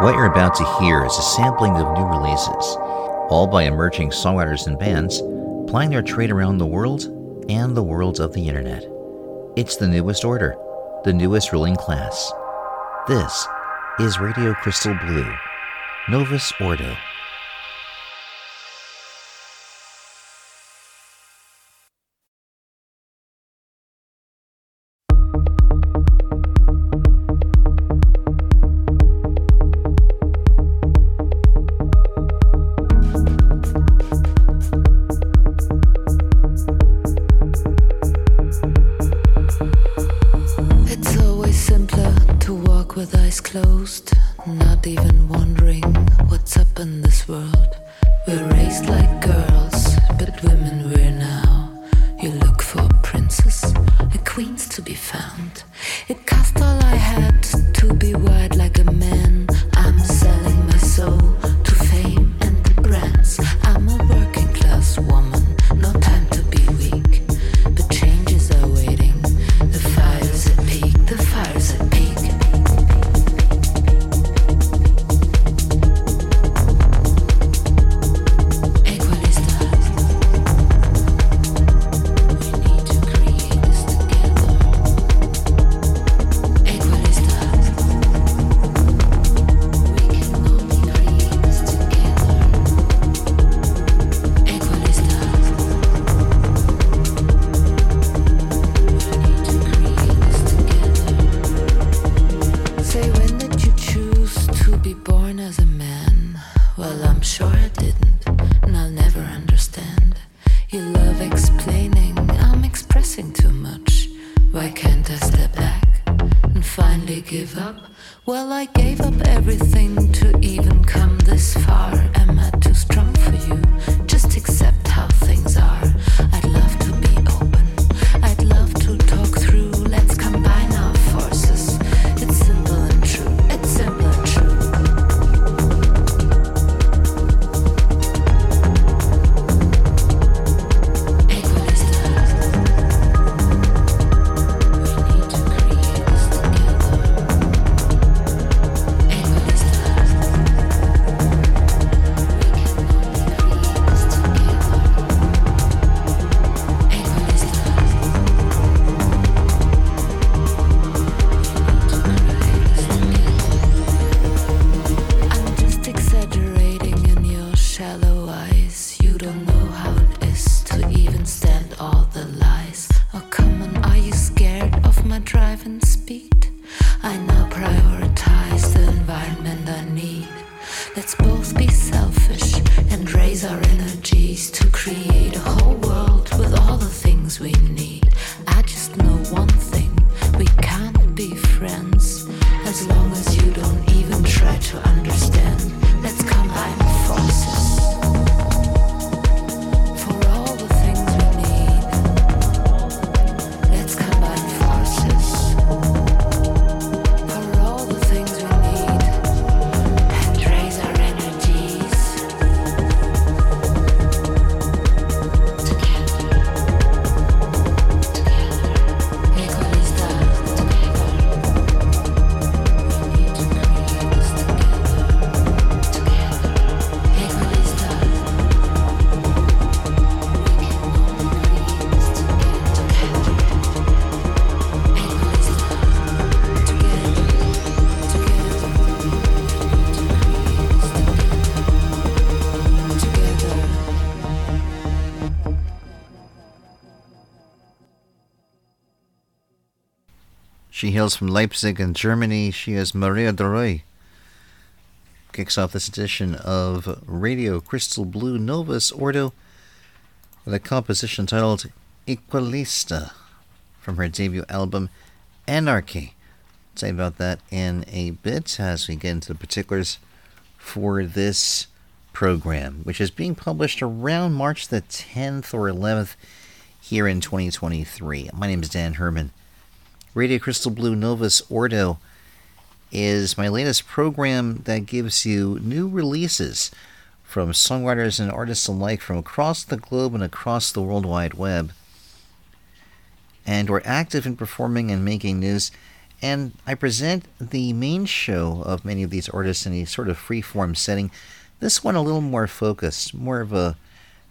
What you're about to hear is a sampling of new releases, all by emerging songwriters and bands plying their trade around the world and the worlds of the internet. It's the newest order, the newest ruling class. This is Radio Crystal Blue, Novus Ordo. She hails from Leipzig in Germany. She is Maria Doroi. Kicks off this edition of Radio Crystal Blue Novus Ordo with a composition titled Equalista from her debut album Anarchy. Tell about that in a bit as we get into the particulars for this program, which is being published around March the 10th or 11th here in 2023. My name is Dan Herman. Radio Crystal Blue Novus Ordo is my latest program that gives you new releases from songwriters and artists alike from across the globe and across the World Wide Web. And we're active in performing and making news and I present the main show of many of these artists in a sort of free-form setting. This one a little more focused, more of a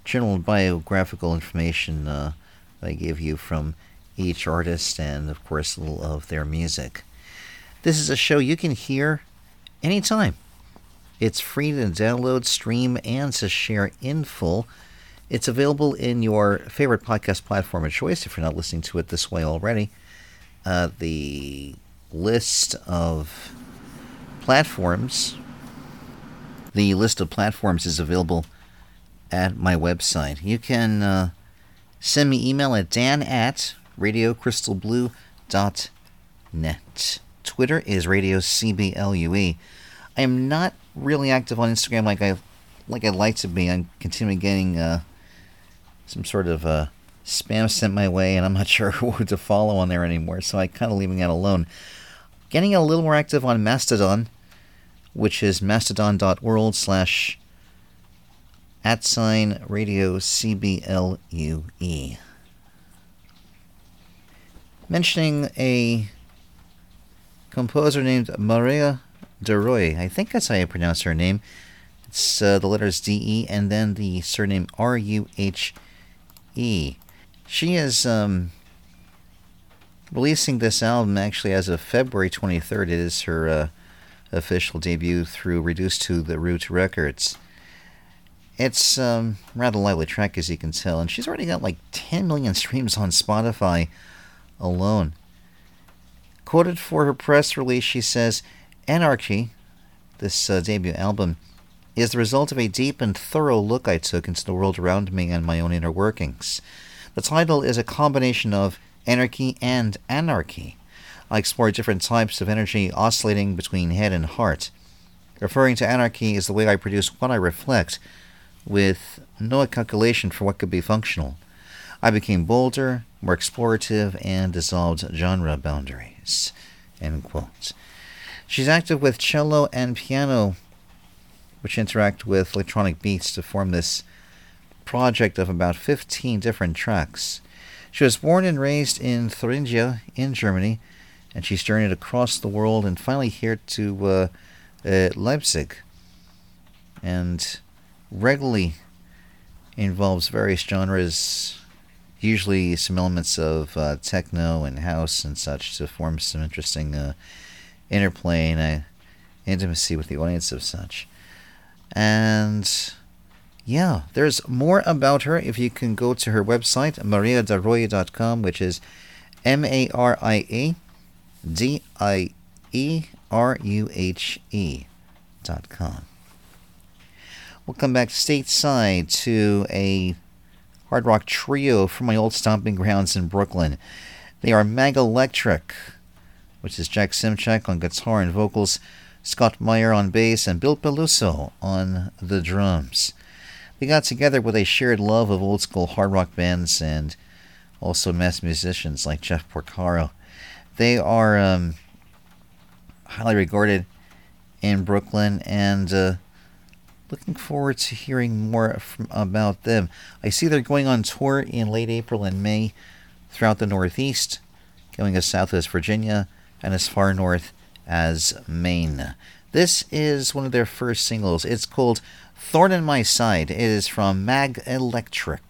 general biographical information uh, I give you from each artist and, of course, a little of their music. This is a show you can hear anytime. It's free to download, stream, and to share in full. It's available in your favorite podcast platform of choice if you're not listening to it this way already. Uh, the list of platforms, the list of platforms is available at my website. You can uh, send me email at dan at radiocrystalblue.net. Twitter is radio CBLUE. I am not really active on Instagram like I like I'd like to be. I'm continuing getting uh, some sort of uh, spam sent my way, and I'm not sure who to follow on there anymore, so I kind of leaving that alone. Getting a little more active on Mastodon, which is mastodon.world slash at sign radio CBLUE. Mentioning a composer named Maria de Roy. I think that's how you pronounce her name. It's uh, the letters D E and then the surname R U H E. She is um, releasing this album actually as of February 23rd. It is her uh, official debut through Reduced to the Root Records. It's um, rather lively track as you can tell, and she's already got like 10 million streams on Spotify alone. Quoted for her press release, she says, Anarchy, this uh, debut album, is the result of a deep and thorough look I took into the world around me and my own inner workings. The title is a combination of anarchy and anarchy. I explore different types of energy oscillating between head and heart. Referring to anarchy is the way I produce what I reflect, with no calculation for what could be functional. I became bolder, more explorative, and dissolved genre boundaries. End quote. She's active with cello and piano, which interact with electronic beats to form this project of about 15 different tracks. She was born and raised in Thuringia in Germany, and she's journeyed across the world and finally here to uh, uh, Leipzig, and regularly involves various genres, usually some elements of uh, techno and house and such to form some interesting uh, interplay and uh, intimacy with the audience of such. And yeah, there's more about her if you can go to her website, mariadaroye.com, which is M A R I A D I E R U H E dot com. We'll come back stateside to a hard rock trio from my old stomping grounds in Brooklyn. They are Mag Electric which is Jack Simchak on guitar and vocals, Scott Meyer on bass, and Bill Peluso on the drums. They got together with a shared love of old school hard rock bands and also mass musicians like Jeff Porcaro. They are um, highly regarded in Brooklyn and uh, looking forward to hearing more from, about them. I see they're going on tour in late April and May throughout the Northeast, going as south as Virginia, and as far north as Maine. This is one of their first singles. It's called Thorn in My Side. It is from Mag Electric.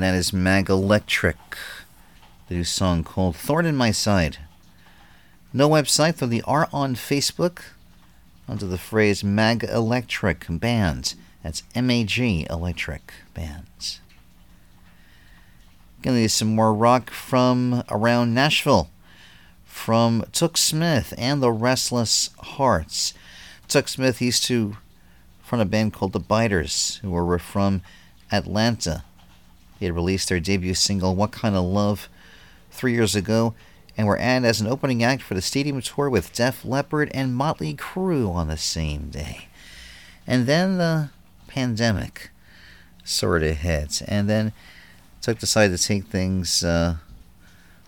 Again, that is Mag Electric. The new song called Thorn in My Side. No website, though they are on Facebook under the phrase Mag Electric Bands. That's M A G Electric Bands. Gonna need some more rock from around Nashville. From Tuk Smith and the Restless Hearts. Tuk Smith used to front a band called The Biters, who were from Atlanta. They had released their debut single, What Kind of Love, three years ago, and were added as an opening act for the stadium tour with Def Leppard and Motley Crue on the same day. And then the pandemic sort of hit, and then Tuk decided to take things uh,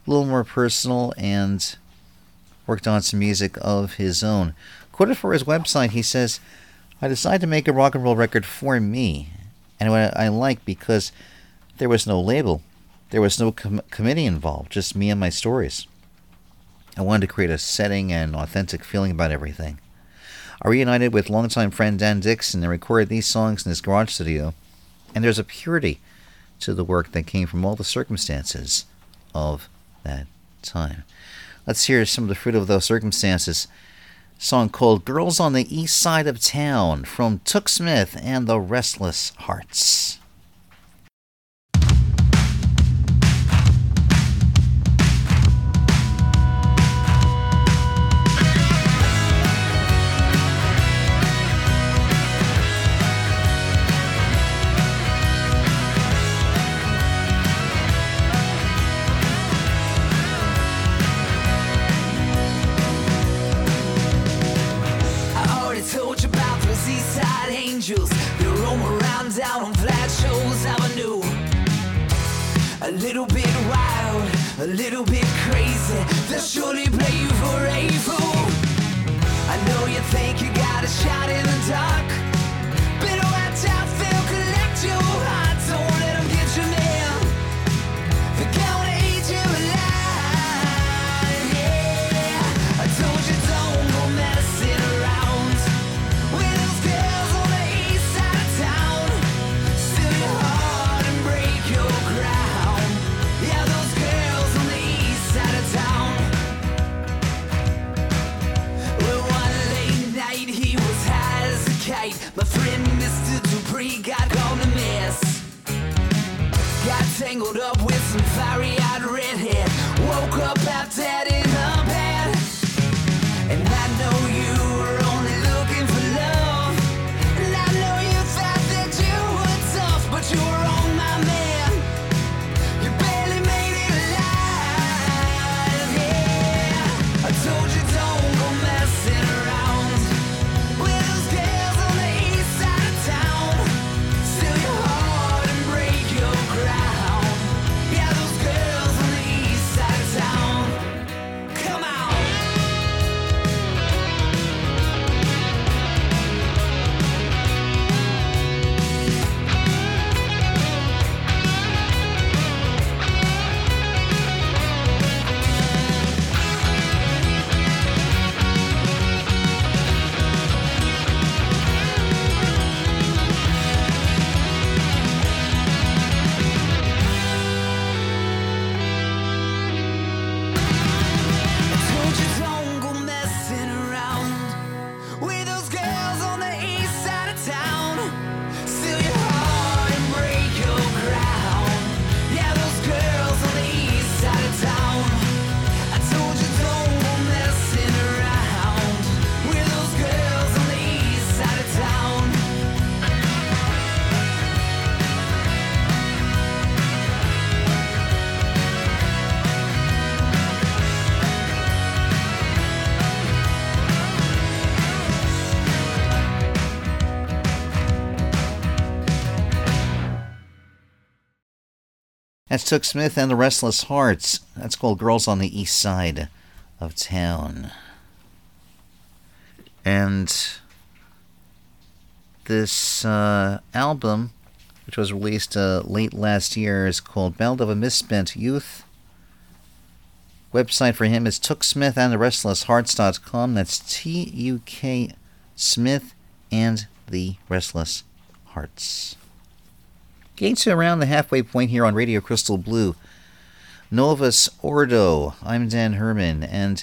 a little more personal and worked on some music of his own. Quoted for his website, he says, I decided to make a rock and roll record for me, and what I like because there was no label, there was no com- committee involved, just me and my stories. I wanted to create a setting and authentic feeling about everything. I reunited with longtime friend Dan Dixon and recorded these songs in his garage studio, and there's a purity to the work that came from all the circumstances of that time. Let's hear some of the fruit of those circumstances song called Girls on the East Side of Town from Tuk Smith and the Restless Hearts. A little bit crazy. They'll surely play you for a fool. I know you think you got a shot in the dark. That's Tuk Smith and the Restless Hearts. That's called Girls on the East Side of Town. And this uh, album, which was released uh, late last year, is called Ballad of a Misspent Youth. Website for him is Smith and the Restless Hearts.com. That's T U K Smith and the Restless Hearts. Getting to around the halfway point here on Radio Crystal Blue. Novus Ordo. I'm Dan Herman, and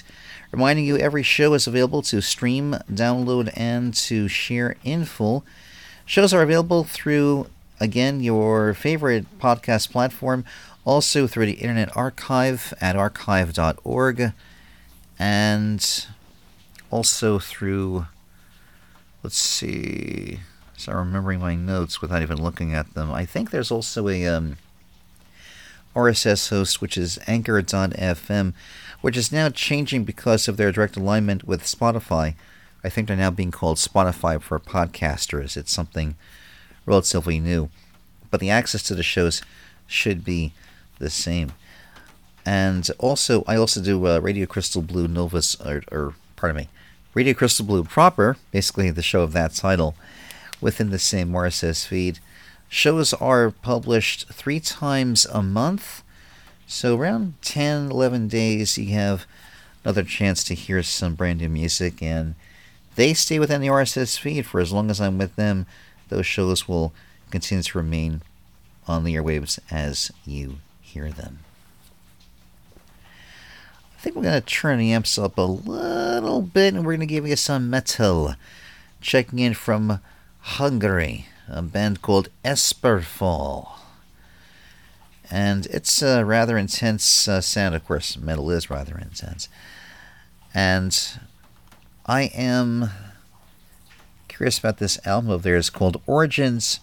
reminding you every show is available to stream, download, and to share in full. Shows are available through, again, your favorite podcast platform, also through the Internet Archive at archive.org, and also through, let's see, so remembering my notes without even looking at them. I think there's also a um, RSS host, which is Anchor.fm, which is now changing because of their direct alignment with Spotify. I think they're now being called Spotify for podcasters. It's something relatively new. But the access to the shows should be the same. And also, I also do uh, Radio Crystal Blue Novus, or, or pardon me, Radio Crystal Blue proper, basically the show of that title within the same RSS feed. Shows are published three times a month, so around 10, 11 days, you have another chance to hear some brand new music, and they stay within the RSS feed for as long as I'm with them. Those shows will continue to remain on the airwaves as you hear them. I think we're going to turn the amps up a little bit and we're going to give you some metal. Checking in from Hungary, a band called Esperfall. And it's a rather intense uh, sound, of course, metal is rather intense. And I am curious about this album of theirs called Origins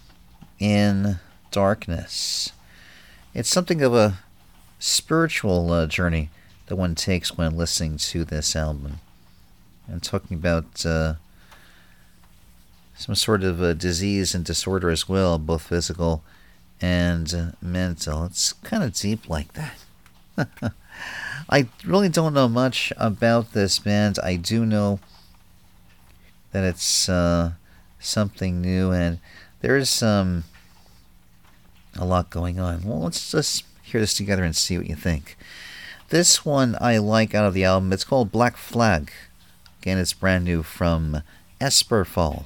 in Darkness. It's something of a spiritual uh, journey that one takes when listening to this album. I'm talking about uh, some sort of a disease and disorder as well, both physical and mental. It's kind of deep like that. I really don't know much about this band. I do know that it's uh, something new and there is um, a lot going on. Well, let's just hear this together and see what you think. This one I like out of the album. It's called Black Flag. Again, it's brand new from Esperfall.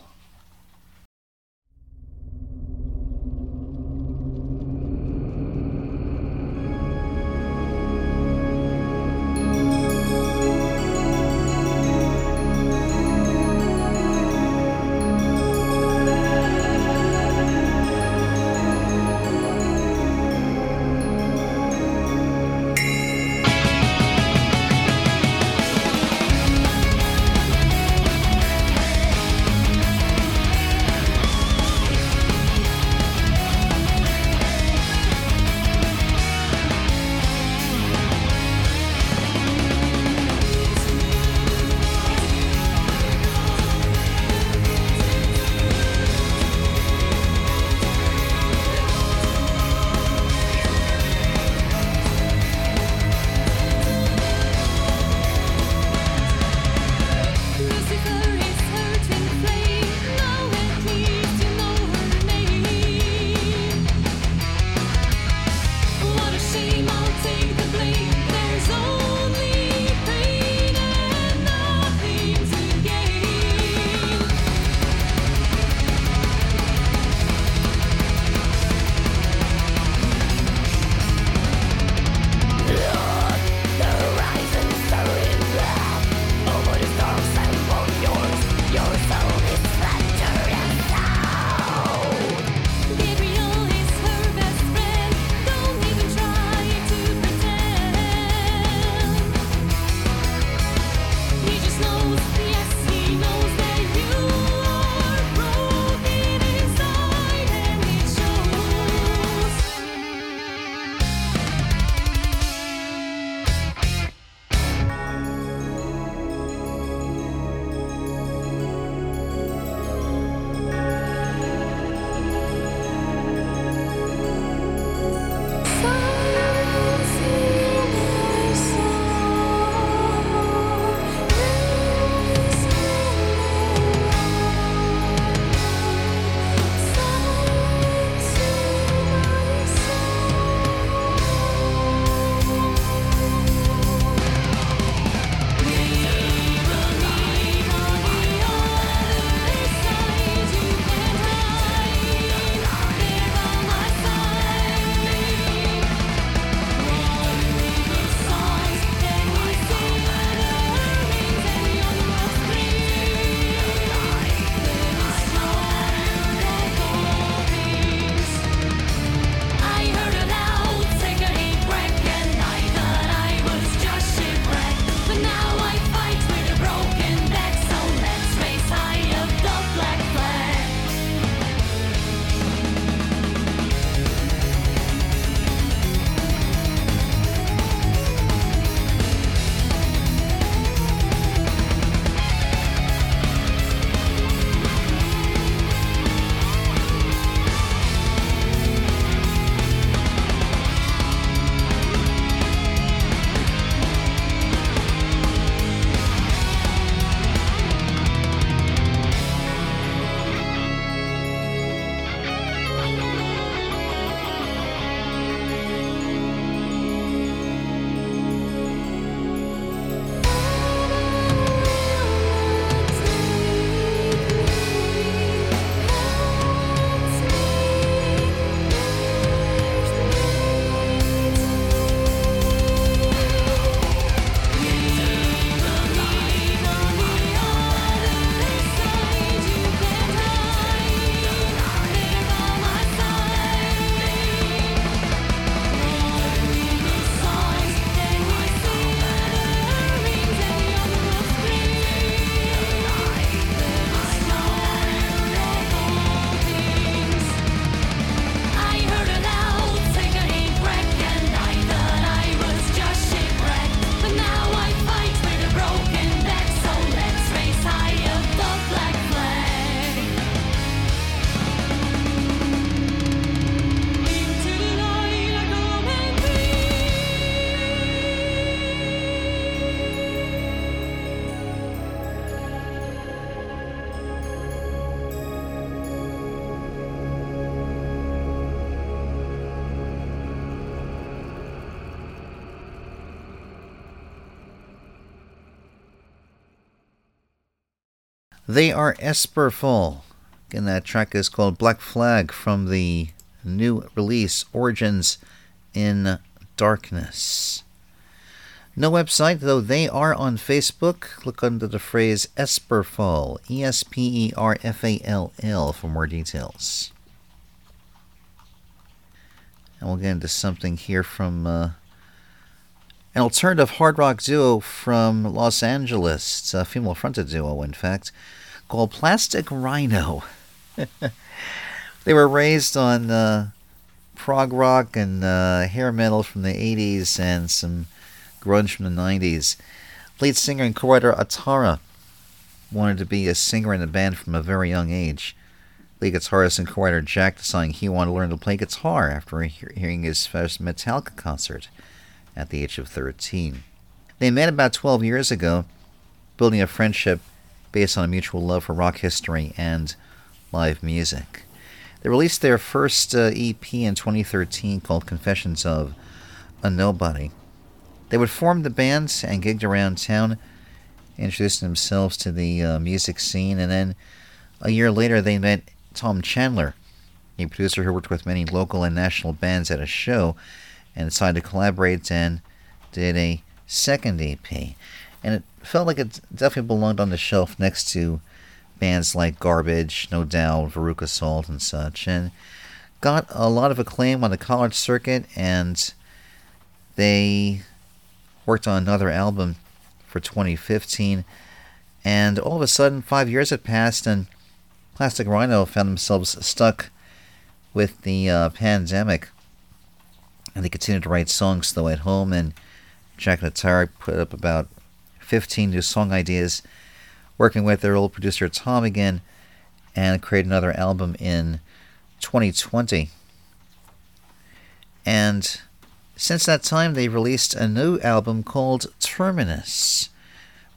They are Esperfall. And that track is called Black Flag from the new release Origins in Darkness. No website, though they are on Facebook. Look under the phrase Esperfall, E S P E R F A L L, for more details. And we'll get into something here from uh, an alternative hard rock duo from Los Angeles. It's a female fronted duo, in fact, called Plastic Rhino. they were raised on uh, prog rock and uh, hair metal from the 80s and some grunge from the 90s. Lead singer and co-writer Atara wanted to be a singer in the band from a very young age. Lead guitarist and co-writer Jack decided he wanted to learn to play guitar after hearing his first Metallica concert at the age of 13. They met about 12 years ago, building a friendship based on a mutual love for rock history and live music. They released their first uh, EP in 2013 called Confessions of a Nobody. They would form the band and gigged around town, introducing themselves to the uh, music scene, and then a year later they met Tom Chandler, a producer who worked with many local and national bands at a show, and decided to collaborate and did a second EP. And it felt like it definitely belonged on the shelf next to bands like Garbage, No Doubt, Veruca Salt, and such, and got a lot of acclaim on the college circuit. And they worked on another album for 2015. And all of a sudden, five years had passed, and Plastic Rhino found themselves stuck with the uh, pandemic. And they continued to write songs, though, at home. And Jack Natara put up about 15 new song ideas working with their old producer Tom again and create another album in 2020. And since that time, they released a new album called Terminus,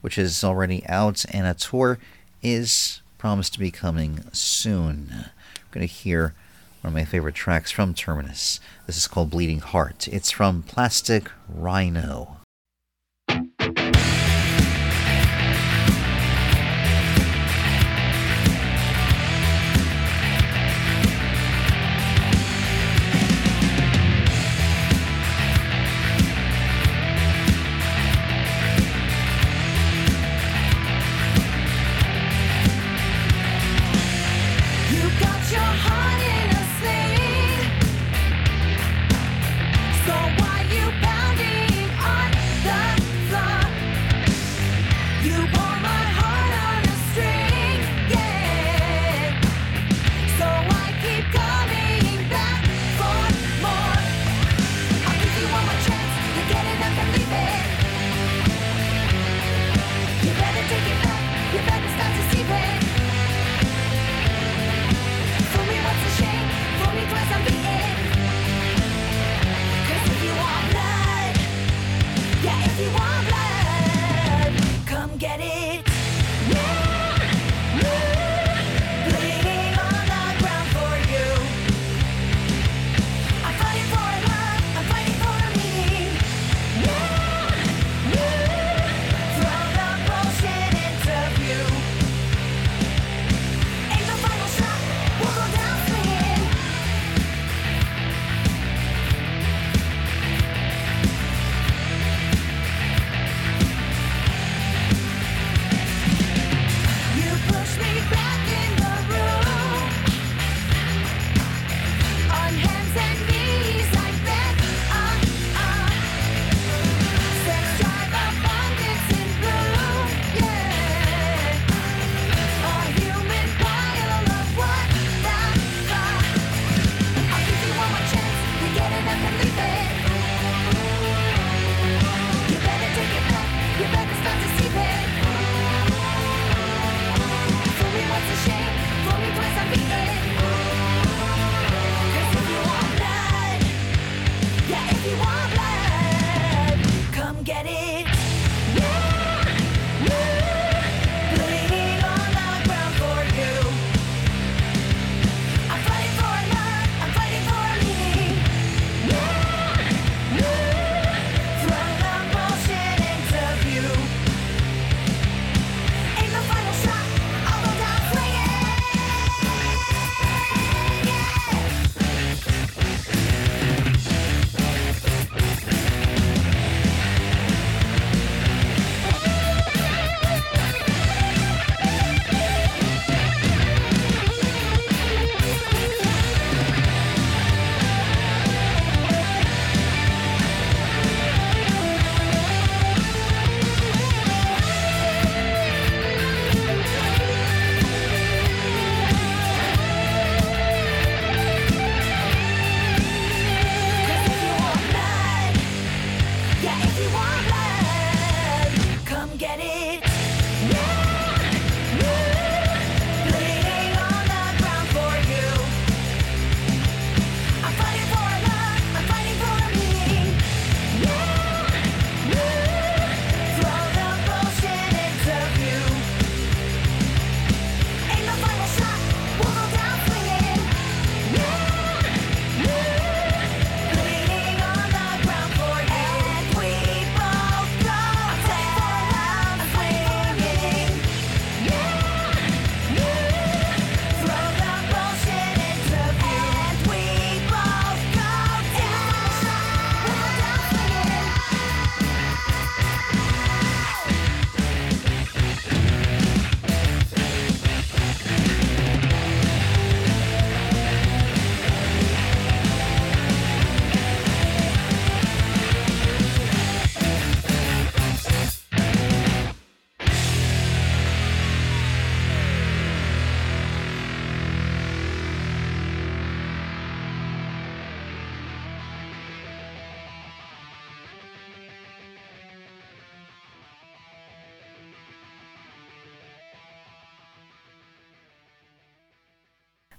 which is already out, and a tour is promised to be coming soon. We're going to hear one of my favorite tracks from Terminus. This is called Bleeding Heart. It's from Plastic Rhino. baby.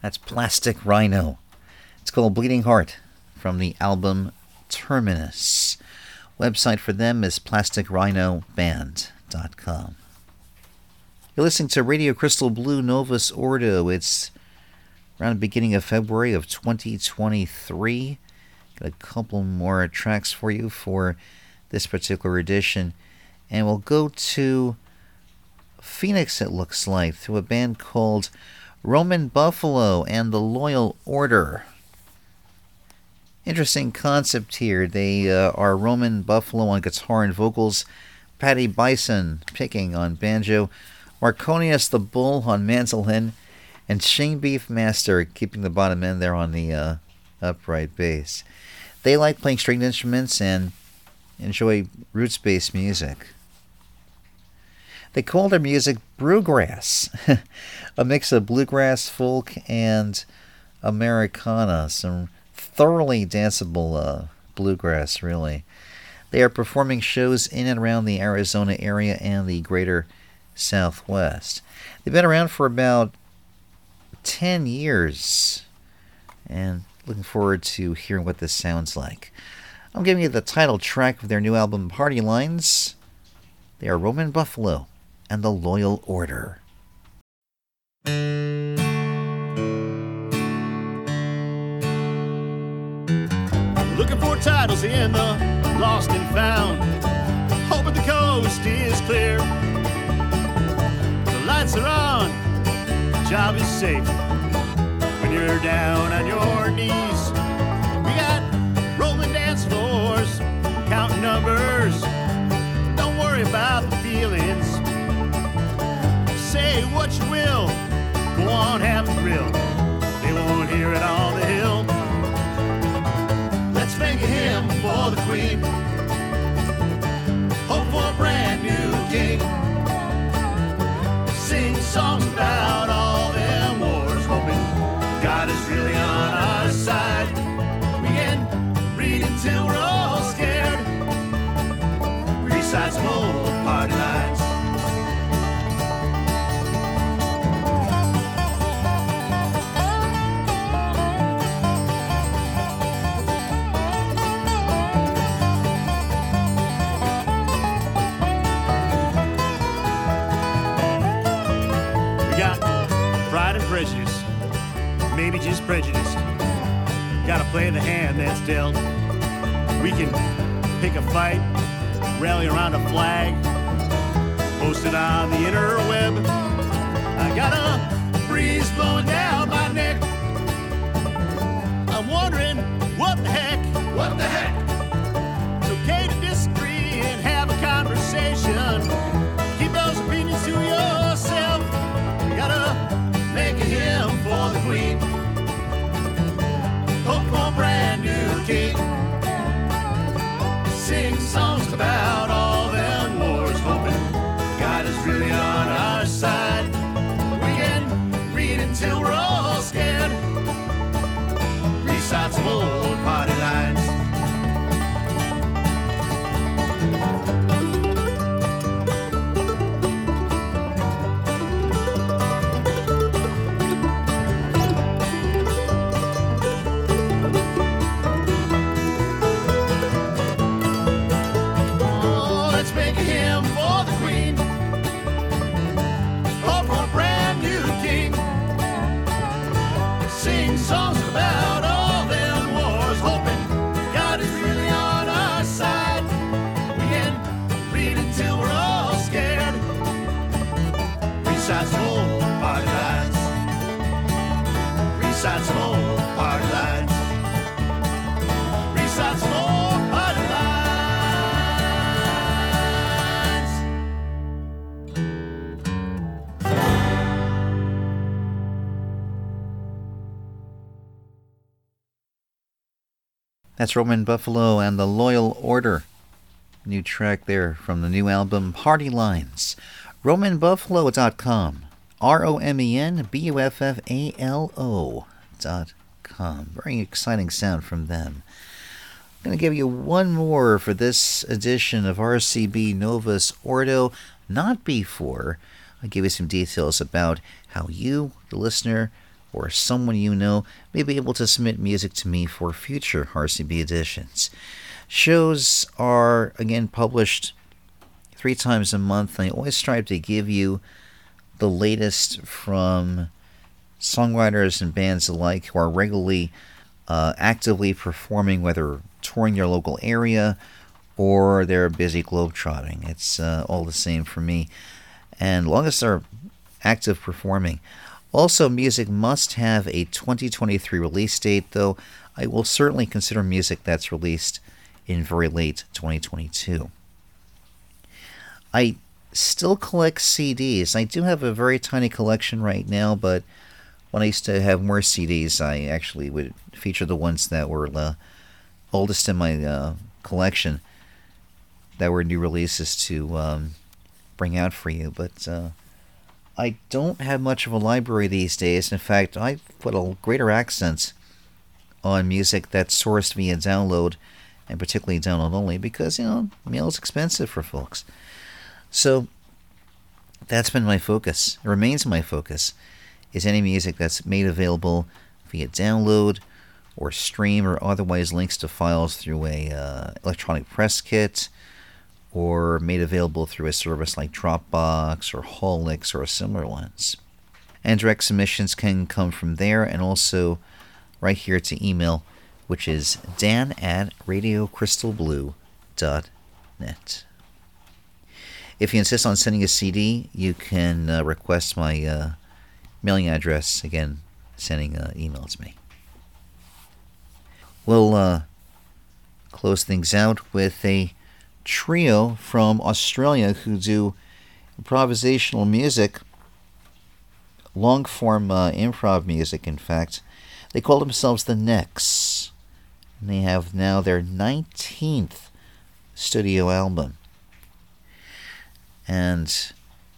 That's Plastic Rhino. It's called Bleeding Heart from the album Terminus. Website for them is plasticrhinoband.com. You're listening to Radio Crystal Blue Novus Ordo. It's around the beginning of February of 2023. Got a couple more tracks for you for this particular edition. And we'll go to Phoenix, it looks like, through a band called Roman Buffalo and the Loyal Order. Interesting concept here. They uh, are Roman Buffalo on guitar and vocals, Patty Bison picking on banjo, Marconius the Bull on mandolin, and Shane Beefmaster keeping the bottom end there on the uh, upright bass. They like playing stringed instruments and enjoy roots based music. They call their music bluegrass, a mix of bluegrass, folk, and Americana. Some thoroughly danceable uh, bluegrass, really. They are performing shows in and around the Arizona area and the greater Southwest. They've been around for about 10 years, and looking forward to hearing what this sounds like. I'm giving you the title track of their new album, Party Lines. They are Roman Buffalo and the Loyal Order. Looking for titles in the lost and found. Hoping the coast is clear. The lights are on, job is safe. When you're down on your knees, on, play the hand that's dealt. We can pick a fight, rally around a flag, post it on the interweb. I got a breeze blowing down my neck. I'm wondering what the heck, what the heck. That's Roman Buffalo and the Loyal Order. New track there from the new album Party Lines. RomanBuffalo.com. R O M E N B U F F A L O dot com. Very exciting sound from them. I'm going to give you one more for this edition of RCB Novus Ordo. Not before I give you some details about how you, the listener, or someone you know may be able to submit music to me for future RCB editions. Shows are again published three times a month. and I always strive to give you the latest from songwriters and bands alike who are regularly uh, actively performing, whether touring their local area or they're busy globetrotting. It's uh, all the same for me. And long as they're active performing. Also, music must have a 2023 release date, though I will certainly consider music that's released in very late 2022. I still collect CDs. I do have a very tiny collection right now, but when I used to have more CDs, I actually would feature the ones that were the oldest in my uh, collection that were new releases to um, bring out for you. But uh, I don't have much of a library these days. In fact, I put a greater accent on music that's sourced via download and particularly download only because, you know, mail is expensive for folks. So that's been my focus. It remains my focus is any music that's made available via download or stream or otherwise links to files through a uh, electronic press kit or made available through a service like Dropbox or Haulix or a similar ones. And direct submissions can come from there and also right here to email, which is dan at radiocrystalblue.net. If you insist on sending a CD, you can uh, request my uh, mailing address. Again, sending uh, email to me. We'll uh, close things out with a trio from Australia who do improvisational music, long form uh, improv music, in fact. They call themselves the Necks. And they have now their 19th studio album. And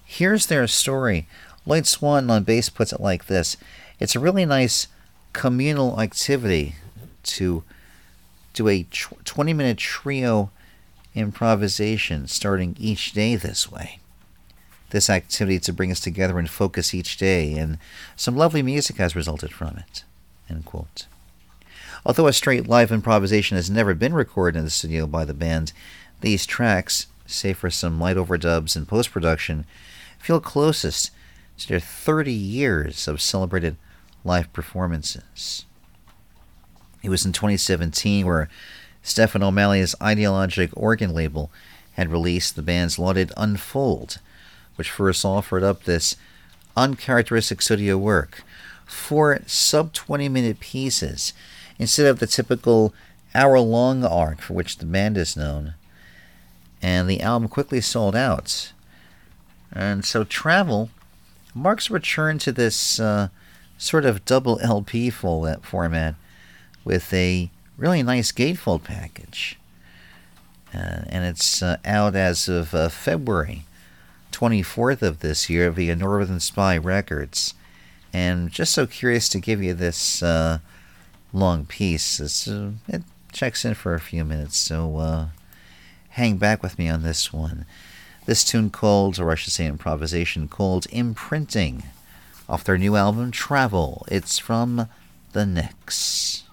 here's their story. Lloyd Swanton on bass puts it like this It's a really nice communal activity to do a 20 minute trio improvisation starting each day this way. This activity to bring us together and focus each day, and some lovely music has resulted from it. Although a straight live improvisation has never been recorded in the studio by the band, these tracks save for some light overdubs and post production, feel closest to their 30 years of celebrated live performances. It was in 2017 where Stephen O'Malley's ideologic organ label had released the band's lauded Unfold, which first offered up this uncharacteristic studio work. Four sub 20 minute pieces instead of the typical hour long arc for which the band is known and the album quickly sold out. And so Travel marks a return to this uh, sort of double LP format with a really nice gatefold package. Uh, and it's uh, out as of uh, February 24th of this year via Northern Spy Records. And just so curious to give you this uh, long piece. Uh, it checks in for a few minutes, so hang back with me on this one. This tune called, or I should say improvisation called Imprinting, off their new album Travel. It's from The Necks.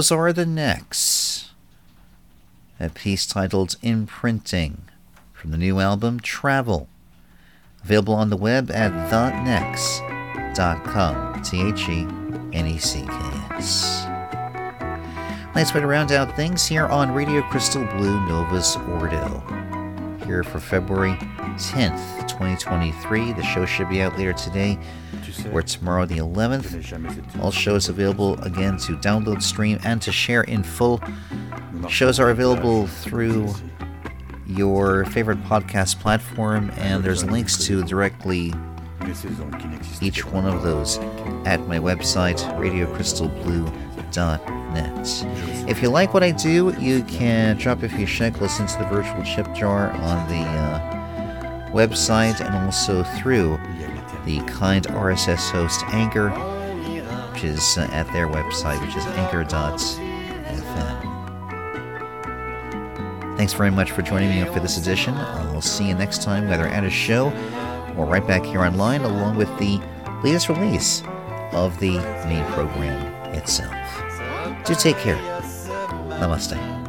Those are the Necks. A piece titled Imprinting from the new album Travel. Available on the web at thenecks.com. T H E N E C K S. Nice way to round out things here on Radio Crystal Blue Novus Ordo. Here for February 10th, 2023. The show should be out later today or tomorrow, the 11th. All shows available again to download, stream, and to share in full. Shows are available through your favorite podcast platform, and there's links to directly each one of those at my website, radiocrystalblue.net. If you like what I do, you can drop a few shekels into the virtual chip jar on the uh, website and also through the kind RSS host Anchor, which is at their website, which is anchor.fm. Thanks very much for joining me for this edition. I'll see you next time, whether at a show or right back here online, along with the latest release of the main program itself. Do take care. Namaste.